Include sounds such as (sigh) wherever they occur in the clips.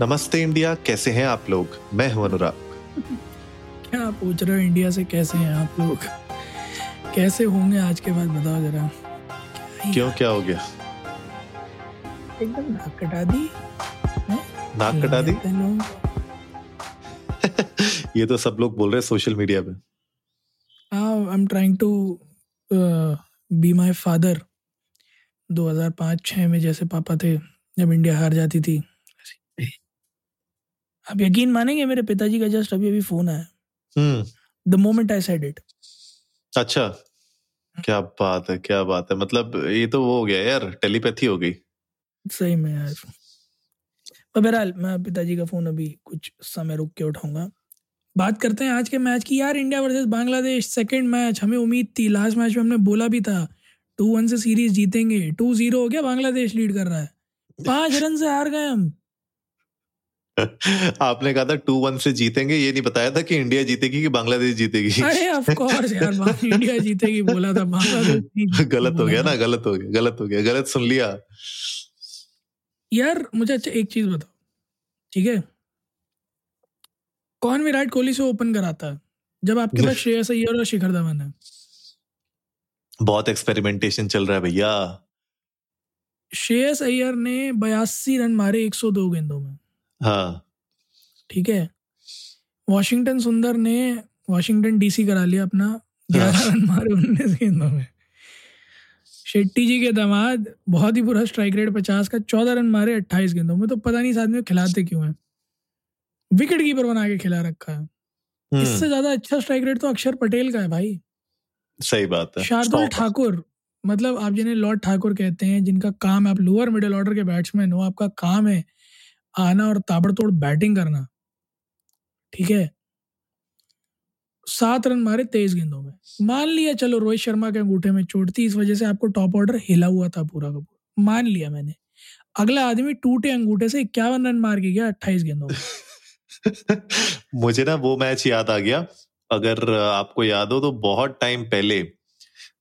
नमस्ते इंडिया कैसे हैं आप लोग? मैं हूँ अनुराग। क्या पूछ रहे हो इंडिया से कैसे हैं आप लोग? कैसे होंगे आज के बाद बताओ जरा। क्यों क्या हो गया? एकदम नाक कटा दी नाक कटा दी? (laughs) ये तो सब लोग बोल रहे हैं सोशल मीडिया पे। I am trying to be my father 2005-6 में जैसे पापा थे जब इंडिया हार जाती थी आप यकीन मानेंगे मेरे पिताजी का जस्ट अभी अभी फ़ोन आया। हम्म। The moment I said it अच्छा। क्या बात है क्या बात है। मतलब ये तो वो हो गया यार टेलीपैथी हो गई। सही में यार। पर बहरहाल मैं पिताजी का फ़ोन अभी कुछ समय रुक के उठाऊँगा। बात करते हैं आज के मैच की। यार India versus Bangladesh second match हमें उम्मीद थी। लास्ट मैच में हमने बोला भी था टू वन से सीरीज़ जीतेंगे। टू ज़ीरो हो गया बांग्लादेश लीड कर रहा है। पाँच (laughs) रन से हार गए हम। आपने कहा था टू वन से जीतेंगे ये नहीं बताया था कि इंडिया जीतेगी कि बांग्लादेश जीतेगी? अरे ऑफ़ कोर्स यार (laughs) इंडिया जीतेगी बोला था बांग्लादेश गलत हो गया ना गलत हो गया गलत हो गया गलत सुन लिया। यार मुझे अच्छा एक चीज़ बताओ ठीक है? कौन विराट कोहली से ओपन कराता है? जब आपके पास श्रेयस अय्यर और शिखर धवन है। बहुत एक्सपेरिमेंटेशन चल रहा है भैया। श्रेयस अय्यर ने बयासी रन मारे 102 गेंदों में। हाँ। ठीक है। वॉशिंगटन सुंदर ने वॉशिंगटन डीसी करा लिया अपना ग्यारह रन मारे उन्नीस गेंदों में। शेट्टी जी के दामाद बहुत ही बुरा स्ट्राइक रेट पचास का चौदह रन मारे अट्ठाईस गेंदों में तो पता नहीं इस आदमी खिलाते क्यों है। विकेट कीपर बना के खिला रखा है। हम्म, इससे ज़्यादा अच्छा स्ट्राइक रेट तो अक्षर पटेल का है भाई। सही बात है। शार्दुल ठाकुर मतलब आप जिन्हें लॉर्ड ठाकुर कहते हैं जिनका काम है आप लोअर मिडिल ऑर्डर के बैट्समैन हो आपका काम है आना और ताबड़तोड़ बैटिंग करना। ठीक है? सात रन मारे तेईस गेंदों में। मान लिया चलो रोहित शर्मा के अंगूठे में चोट थी इस वजह से आपको टॉप ऑर्डर हिला हुआ था पूरा का पूरा। मान लिया मैंने। अगला आदमी टूटे अंगूठे से इक्यावन रन मार के गया अट्ठाईस गेंदों में। (laughs) मुझे ना वो मैच याद आ गया। अगर आपको याद हो तो बहुत टाइम पहले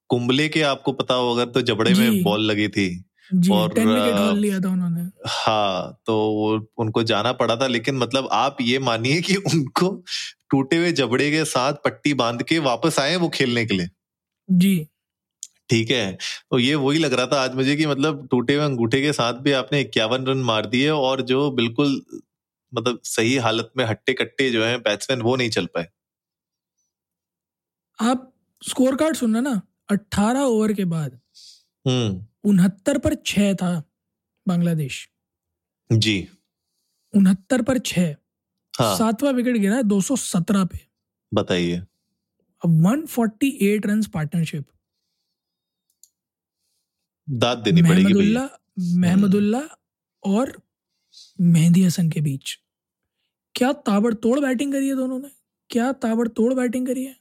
कुंबले के आपको पता हो अगर तो जबड़े में बॉल लगी थी। और, लिया था उन्होंने। हाँ तो वो उनको जाना पड़ा था लेकिन मतलब आप ये मानिए कि उनको टूटे हुए जबड़े के साथ पट्टी बाँध के वापस आए वो खेलने के लिए। जी। ठीक है तो ये वही लग रहा था आज मुझे कि मतलब टूटे हुए अंगूठे के साथ भी आपने इक्यावन रन मार दिए और जो बिल्कुल मतलब सही हालत में हट्टे कट्टे जो है बैट्समैन वो नहीं चल पाए। आप स्कोर कार्ड सुनना ना अट्ठारह ओवर के बाद। हम्म। उनहत्तर पर छह था बांग्लादेश। जी। उनहत्तर पर छह। हाँ। सातवां विकेट गिरा दो सौ सत्रह पे। बताइए। अब one forty eight run partnership दाद देनी पड़ेगी महमदुल्ला महमदुल्ला और मेहंदी हसन के बीच। क्या ताबड़तोड़ बैटिंग करी है दोनों ने? क्या ताबड़तोड़ बैटिंग करी है?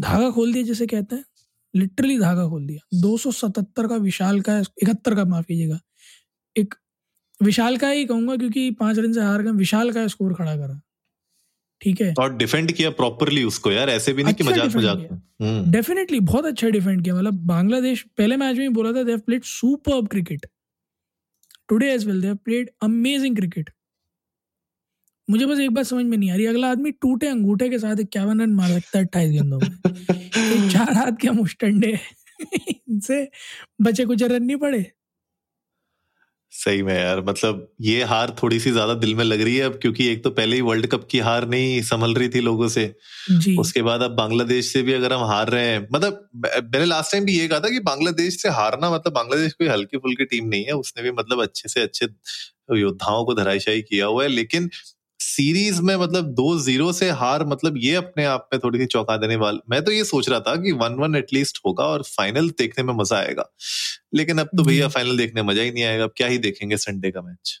धागा खोल दिया जिसे कहते हैं। लिटरली धागा खोल दिया। 277 का विशाल का इकहत्तर का माफ़ कीजिएगा। एक विशाल का ही कहूँगा क्योंकि पाँच रन से हार गए विशाल का स्कोर खड़ा करा। ठीक है? और डिफेंड किया प्रॉपरली उसको यार ऐसे भी नहीं कि अच्छा मज़ाक मज़ाक किया। में हम्म। डेफिनेटली बहुत अच्छा डिफेंड किया। मतलब बांग्लादेश पहले मैच में ही बोला था they have played superb cricket today as well they have played amazing cricket मुझे बस एक बात समझ में नहीं आ रही। अगला आदमी टूटे अंगूठे के साथ इक्यावन रन मार सकता है अट्ठाईस गेंदों में? (laughs) चार हाथ के मुस्टंडे इनसे बचे कुछ रन नहीं पड़े। सही में यार मतलब ये हार थोड़ी सी ज़्यादा दिल में लग रही है अब क्योंकि एक तो पहले ही वर्ल्ड कप की हार नहीं संभल रही थी लोगों से। जी। उसके बाद अब बांग्लादेश से भी अगर हम हार रहे हैं मतलब मैंने लास्ट टाइम भी ये कहा था कि बांग्लादेश से हारना मतलब बांग्लादेश कोई हल्की फुल्की टीम नहीं है उसने भी मतलब अच्छे से अच्छे योद्धाओं को धराशायी किया हुआ है लेकिन सीरीज़ में मतलब दो ज़ीरो से हार मतलब ये अपने आप में थोड़ी सी चौंका देने वाली मैं तो ये सोच रहा था कि वन वन एटलीस्ट होगा और फाइनल देखने में मज़ा आएगा। लेकिन अब तो भैया फाइनल देखने में मज़ा ही नहीं आएगा अब क्या ही देखेंगे संडे का मैच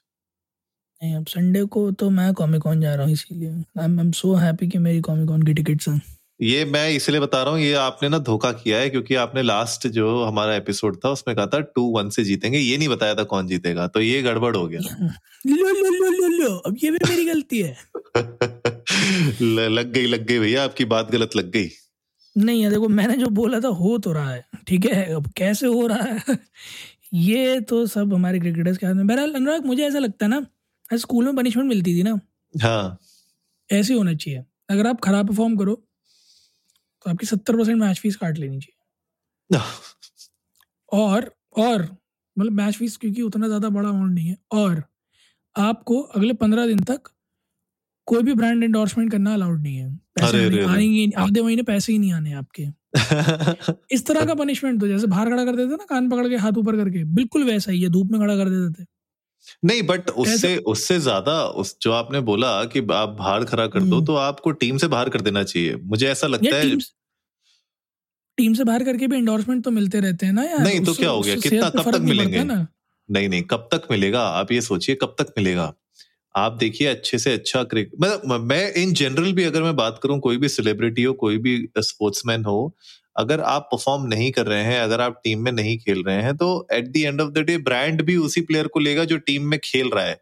नहीं अब संडे को तो मैं कॉमिकॉन जा रहा हूँ इसीलिए। आई एम सो हैप्पी कि मेरी कॉमिकॉन की टिकट्स हैं। ये मैं इसलिए बता रहा हूँ ये आपने ना धोखा किया है क्योंकि आपने लास्ट जो हमारा एपिसोड था उसमें कहा था टू वन से जीतेंगे ये नहीं बताया था कौन जीतेगा तो ये गड़बड़ हो गया। (laughs) लो लो लो लो लो अब ये भी मेरी गलती है। (laughs) लग गई लग गई भैया आपकी बात गलत लग गई। नहीं है देखो मैंने जो बोला था हो तो रहा है ठीक है? अब कैसे हो रहा है? (laughs) ये तो सब हमारे क्रिकेटर्स के हाथ में। बहरहाल अनुराग मुझे ऐसा लगता है ना स्कूल में पनिशमेंट मिलती थी ना। हाँ। ऐसे होना चाहिए। अगर आप खराब परफॉर्म करो तो आपकी सत्तर परसेंट मैच फ़ीस काट लेनी चाहिए। और और मतलब मैच फ़ीस क्योंकि उतना ज़्यादा बड़ा अमाउंट नहीं है। और आपको अगले पंद्रह दिन तक कोई भी ब्रांड एंडोर्समेंट करना अलाउड नहीं है पैसे अरे। आएँगे आधे महीने पैसे ही नहीं आने आपके (laughs) इस तरह का पनिशमेंट तो जैसे बाहर खड़ा कर देते ना कान पकड़ के हाथ ऊपर करके बिल्कुल वैसा ही है धूप में खड़ा कर देते थे नहीं बट उससे उससे ज़्यादा उस जो आपने बोला कि आप बाहर खड़ा कर दो हम्म। तो आपको टीम से बाहर कर देना चाहिए मुझे ऐसा लगता है टीम टीम से बाहर करके भी एंडोर्समेंट तो मिलते रहते हैं ना यार नहीं, तो क्या हो गया? कितना- कब तक मिलेंगे? ना नहीं नहीं कब तक मिलेगा? आप ये सोचिए कब तक मिलेगा? आप देखिए अच्छे से अच्छा क्रिकेट मतलब मैं इन जनरल भी अगर मैं बात करूँ कोई भी सेलिब्रिटी हो कोई भी स्पोर्ट्समैन हो अगर आप परफॉर्म नहीं कर रहे हैं अगर आप टीम में नहीं खेल रहे हैं तो at the end of the day brand भी उसी प्लेयर को लेगा जो टीम में खेल रहा है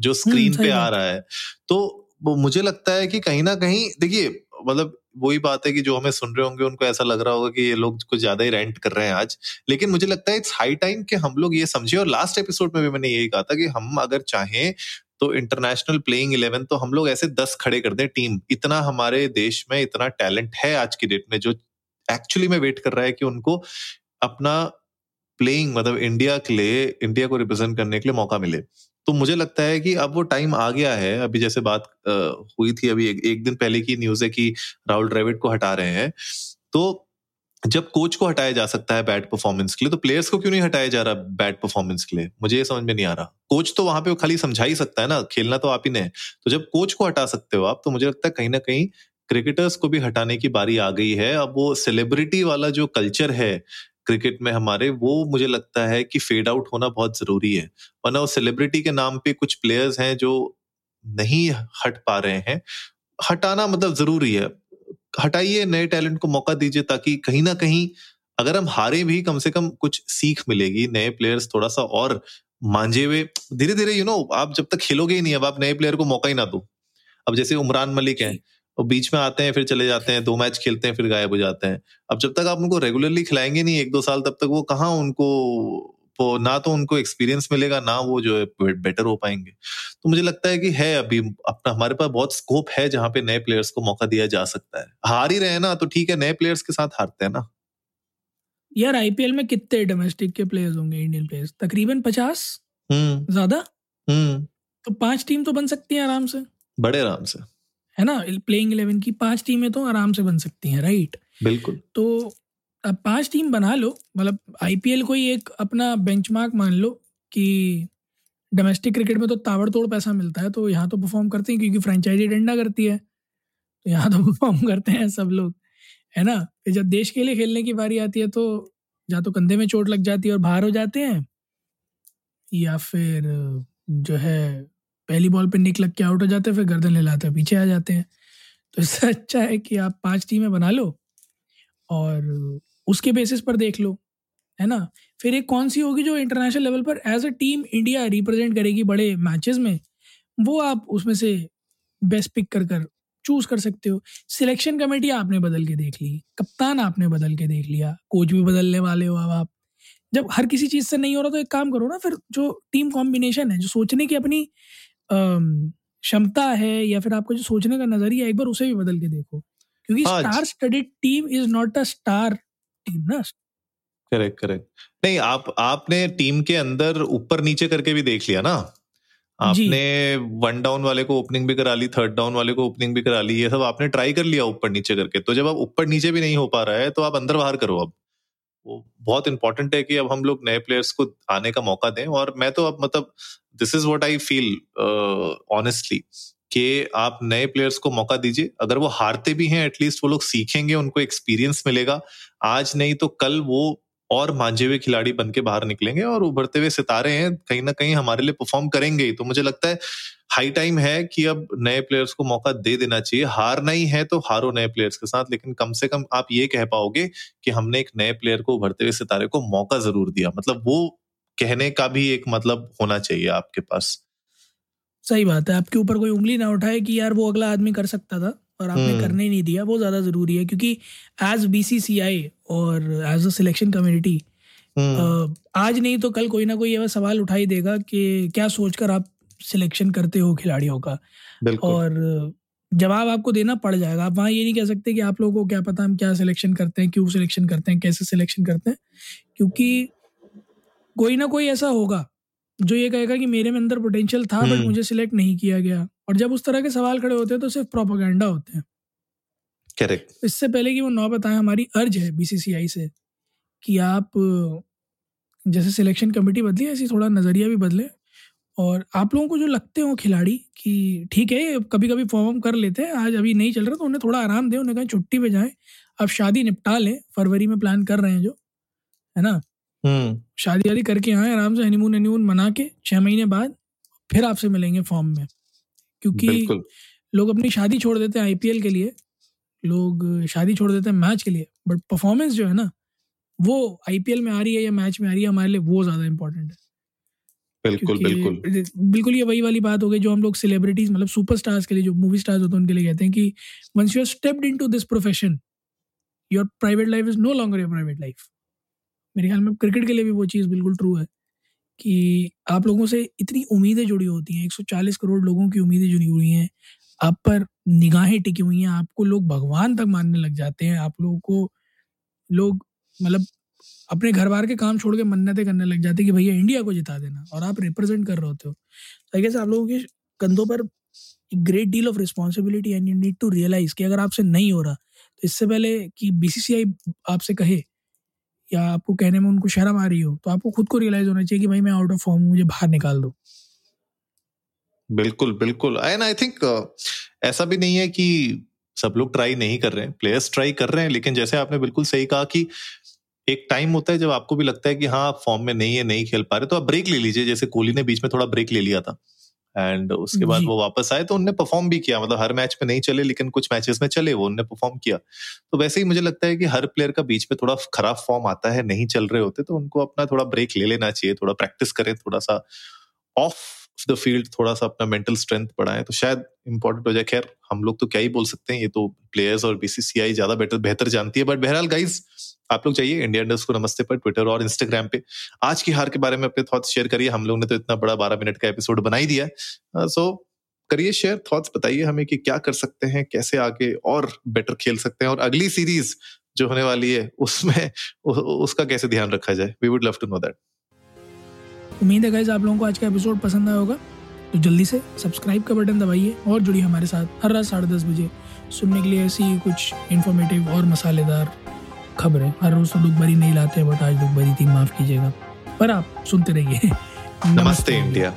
जो स्क्रीन पे आ रहा है। तो वो मुझे लगता है कि कहीं ना कहीं देखिए मतलब वही बात है कि जो हमें सुन रहे होंगे, उनको ऐसा लग रहा होगा कि ये लोग कुछ ज़्यादा ही रेंट कर रहे हैं आज। लेकिन मुझे लगता है इट्स हाई टाइम कि हम लोग ये समझे, और लास्ट एपिसोड में भी मैंने यही कहा था कि हम अगर चाहें तो इंटरनेशनल प्लेइंग इलेवन तो हम लोग ऐसे दस खड़े कर दें टीम इतना हमारे देश में इतना टैलेंट है आज की डेट में जो एक्चुअली में वेट कर रहा है कि उनको अपना प्लेइंग मतलब इंडिया के लिए इंडिया को रिप्रेजेंट करने के लिए मौका मिले। तो मुझे लगता है कि अब वो टाइम आ गया है। अभी जैसे बात हुई थी अभी एक, एक दिन पहले की न्यूज़ है कि राहुल द्रविड को हटा रहे हैं। तो जब कोच को हटाया जा सकता है बैड परफॉर्मेंस के लिए तो प्लेयर्स को क्यों नहीं हटाया जा रहा बैड परफॉर्मेंस के लिए? मुझे ये समझ में नहीं आ रहा। कोच तो वहाँ पे वो खाली समझा ही सकता है ना खेलना तो आप ही ने। तो जब कोच को हटा सकते हो आप तो मुझे लगता है कहीं ना कहीं क्रिकेटर्स को भी हटाने की बारी आ गई है। अब वो सेलिब्रिटी वाला जो कल्चर है क्रिकेट में हमारे, वो मुझे लगता है कि फेड आउट होना बहुत ज़रूरी है। वरना वो सेलिब्रिटी के नाम पे कुछ प्लेयर्स हैं जो नहीं हट पा रहे हैं। हटाना मतलब ज़रूरी है। हटाइए, नए टैलेंट को मौका दीजिए ताकि कहीं ना कहीं अगर हम हारे भी कम से कम कुछ सीख मिलेगी, नए प्लेयर्स थोड़ा सा और मांझे हुए। धीरे धीरे यू नो आप जब तक खेलोगे ही नहीं, अब आप नए प्लेयर को मौका ही ना दो। अब जैसे उमरान मलिक हैं वो बीच में आते हैं फिर चले जाते हैं दो मैच खेलते हैं फिर गायब हो जाते हैं। अब जब तक आप उनको रेगुलरली खिलाएँगे नहीं एक दो साल तब तक वो कहाँ उनको वो ना तो उनको एक्सपीरियंस मिलेगा ना वो जो है बेटर हो पाएँगे। तो मुझे लगता है कि है अभी अपना हमारे पास बहुत स्कोप है जहाँ पे नए प्लेयर्स को मौका दिया जा सकता है। हार ही रहे ना तो ठीक है नए प्लेयर्स के साथ हारते हैं ना। यार आईपीएल में कितने डोमेस्टिक के प्लेयर्स होंगे इंडियन प्लेयर्स तकरीबन पचास? हम्म। ज़्यादा? हम्म। तो पाँच टीम तो बन सकती है आराम से। बड़े आराम से। है ना? प्लेइंग इलेवन की पाँच टीमें तो आराम से बन सकती हैं राइट बिल्कुल। तो अब पाँच टीम बना लो मतलब आईपीएल को ही एक अपना बेंचमार्क मान लो कि डोमेस्टिक क्रिकेट में तो ताबड़तोड़ पैसा मिलता है तो यहाँ तो परफॉर्म करते हैं क्योंकि फ्रेंचाइजी डंडा करती है। तो यहाँ तो (laughs) परफॉर्म करते हैं सब लोग है ना? फिर जब देश के लिए खेलने की बारी आती है तो या तो कंधे में चोट लग जाती है और बाहर हो जाते हैं या फिर जो है पहली बॉल पे निक लग के आउट हो जाते हैं, फिर गर्दन हिलाते हैं, पीछे आ जाते हैं। तो इससे अच्छा है कि आप पाँच टीमें बना लो और उसके बेसिस पर देख लो, है ना? फिर एक कौन सी होगी जो इंटरनेशनल लेवल पर as a team India represent करेगी बड़े मैचेस में, वो आप उसमें से बेस्ट पिक कर कर चूज़ कर सकते हो। सिलेक्शन कमेटी आपने बदल के देख ली, कप्तान आपने बदल के देख लिया कोच भी बदलने वाले हो अब आप। जब हर किसी चीज़ से नहीं हो रहा तो एक काम करो ना, फिर जो टीम कॉम्बिनेशन है, जो सोचने की अपनी क्षमता है या फिर आपका जो सोचने का नज़रिया है एक बार उसे भी बदल के देखो। क्योंकि star studded team is not a star team ना। करेक्ट करेक्ट नहीं आप आपने टीम के अंदर ऊपर नीचे करके भी देख लिया ना। आपने वन डाउन वाले को ओपनिंग भी करा ली थर्ड डाउन वाले को ओपनिंग भी करा ली ये सब आपने ट्राई कर लिया ऊपर नीचे करके। तो जब आप ऊपर नीचे भी नहीं हो पा रहा है तो आप अंदर बाहर करो अब। वो बहुत इंपॉर्टेंट है कि अब हम लोग नए प्लेयर्स को आने का मौका दें और मैं तो अब मतलब this is what I feel honestly कि आप नए प्लेयर्स को मौका दीजिए। अगर वो हारते भी हैं एटलीस्ट वो लोग सीखेंगे, उनको एक्सपीरियंस मिलेगा। आज नहीं तो कल वो और मांझे हुए खिलाड़ी बन के बाहर निकलेंगे और उभरते हुए सितारे हैं, कहीं ना कहीं हमारे लिए परफॉर्म करेंगे ही। तो मुझे लगता है हाई टाइम है कि अब नए प्लेयर्स को मौका दे देना चाहिए। हारना ही है तो हारो नए प्लेयर्स के साथ लेकिन कम से कम आप ये कह पाओगे कि हमने एक नए प्लेयर को उभरते हुए सितारे को मौका ज़रूर दिया। मतलब वो कहने का भी एक मतलब होना चाहिए आपके पास। सही बात है। आपके ऊपर कोई उंगली ना उठाए कि यार वो अगला आदमी कर सकता था और आपने हम्म। करने नहीं दिया। वो ज़्यादा ज़रूरी है क्योंकि एज बीसीसीआई और as a selection community hmm, आज नहीं तो कल कोई ना कोई ये सवाल उठाई देगा कि क्या सोचकर आप सिलेक्शन करते हो खिलाड़ियों का। और जवाब आपको देना पड़ जाएगा आप वहाँ ये नहीं कह सकते कि आप लोगों को क्या पता हम क्या सिलेक्शन करते हैं क्यों सिलेक्शन करते हैं कैसे सिलेक्शन करते हैं क्योंकि कोई ना कोई ऐसा होगा जो ये कहेगा कि मेरे में अंदर पोटेंशियल था बट हम्म। मुझे सिलेक्ट नहीं किया गया। और जब उस तरह के सवाल खड़े होते हैं तो सिर्फ़ प्रोपोगंडा होते हैं। करेक्ट इससे पहले कि वो नौ बताएँ हमारी अर्ज़ है बीसीसीआई से कि आप जैसे सिलेक्शन कमेटी बदली ऐसी थोड़ा नज़रिया भी बदले। और आप लोगों को जो लगते हो खिलाड़ी कि ठीक है कभी कभी फॉर्म कर लेते हैं आज अभी नहीं चल रहा तो उन्हें थोड़ा आराम दें उन्हें कहीं छुट्टी पे जाएँ अब शादी निपटा लें फरवरी में प्लान कर रहे हैं जो है ना? हम्म। शादी वादी करके आए आराम से हनीमून हनीमून मना के छह महीने बाद फिर आपसे मिलेंगे फॉर्म में। क्योंकि लोग अपनी शादी छोड़ देते हैं आईपीएल के लिए लोग शादी छोड़ देते हैं मैच के लिए बट परफॉर्मेंस जो है ना वो आईपीएल में आ रही है या मैच में आ रही है हमारे लिए वो ज़्यादा इंपॉर्टेंट है। बिल्कुल बिल्कुल। बिल्कुल ये वही वाली बात हो गई जो हम लोग सेलिब्रिटीज मतलब सुपर स्टार्स के लिए जो मूवी स्टार्स होते हैं उनके लिए कहते हैं कि once you are stepped into this profession your private life is no longer your private life मेरे ख्याल में क्रिकेट के लिए भी वो चीज़ बिल्कुल ट्रू है कि आप लोगों से इतनी उम्मीदें जुड़ी होती हैं 140 करोड़ लोगों की उम्मीदें जुड़ी हुई हैं आप पर निगाहें टिकी हुई हैं आपको लोग भगवान तक मानने लग जाते हैं आप लोगों को लोग मतलब अपने घर बार के काम छोड़ के मन्नतें करने लग जाते कि भैया इंडिया को जिता देना और आप रिप्रेजेंट कर रहे होते हो। तो आई आप लोगों के कंधों पर great deal of responsibility and you need to realise कि अगर आपसे नहीं हो रहा तो इससे पहले कि बीसीसीआई आपसे कहे या आपको कहने में उनको शर्म आ रही हो तो आपको खुद को रियलाइज़ होना चाहिए कि भाई मैं आउट ऑफ़ फॉर्म मुझे बाहर निकाल दो। बिल्कुल बिल्कुल। एंड आई थिंक ऐसा भी नहीं है कि सब लोग ट्राई नहीं कर रहे हैं। प्लेयर्स ट्राई कर रहे हैं, लेकिन जैसे आपने बिल्कुल सही कहा कि एक टाइम होता है जब आपको भी लगता है कि हाँ फॉर्म में नहीं है नहीं खेल पा रहे तो आप ब्रेक ले लीजिए। जैसे कोहली ने बीच में थोड़ा ब्रेक ले लिया था। एंड उसके बाद वो वापस आए तो उनने परफॉर्म भी किया। मतलब हर मैच में नहीं चले लेकिन कुछ मैचेस में चले वो उनने परफॉर्म किया। तो वैसे ही मुझे लगता है कि हर प्लेयर का बीच में थोड़ा खराब फॉर्म आता है नहीं चल रहे होते तो उनको अपना थोड़ा ब्रेक ले लेना चाहिए। थोड़ा प्रैक्टिस करें थोड़ा सा ऑफ़ द फ़ील्ड थोड़ा सा अपना मेंटल स्ट्रेंथ बढ़ाएँ। तो शायद इंपॉर्टेंट हो जाए। खैर हम लोग तो क्या ही बोल सकते हैं ये तो प्लेयर्स और बीसीसीआई ज़्यादा बेटर बेहतर जानती है। बट बहरहाल गाइज़ आप लोग चाहिए इंडिया इंडस्ट को नमस्ते पर ट्विटर और इंस्टाग्राम पे। आज की हार के बारे में अपने थॉट्स शेयर करिए। हम लोग ने तो इतना बड़ा बारह मिनट का एपिसोड बना ही दिया है। सो करिए शेयर थॉट्स बताइए हमें कि क्या कर सकते हैं, कैसे आगे और बेटर खेल सकते हैं। और अगली सीरीज़ जो होने वाली है, उसमें उसका कैसे ध्यान रखा जाए? We would love to know that उम्मीद है आप लोगों को आज का एपिसोड पसंद आया होगा। तो जल्दी से सब्सक्राइब का बटन दबाइए और जुड़िए हमारे साथ हर रात साढ़े दस बजे। सुनने के लिए ऐसी कुछ इन्फॉर्मेटिव और मसालेदार खबरें। हर रोज तो दुख भरी नहीं लाते बट आज दुख भरी थी, माफ़ कीजिएगा। पर आप सुनते रहिए। नमस्ते, इंडिया।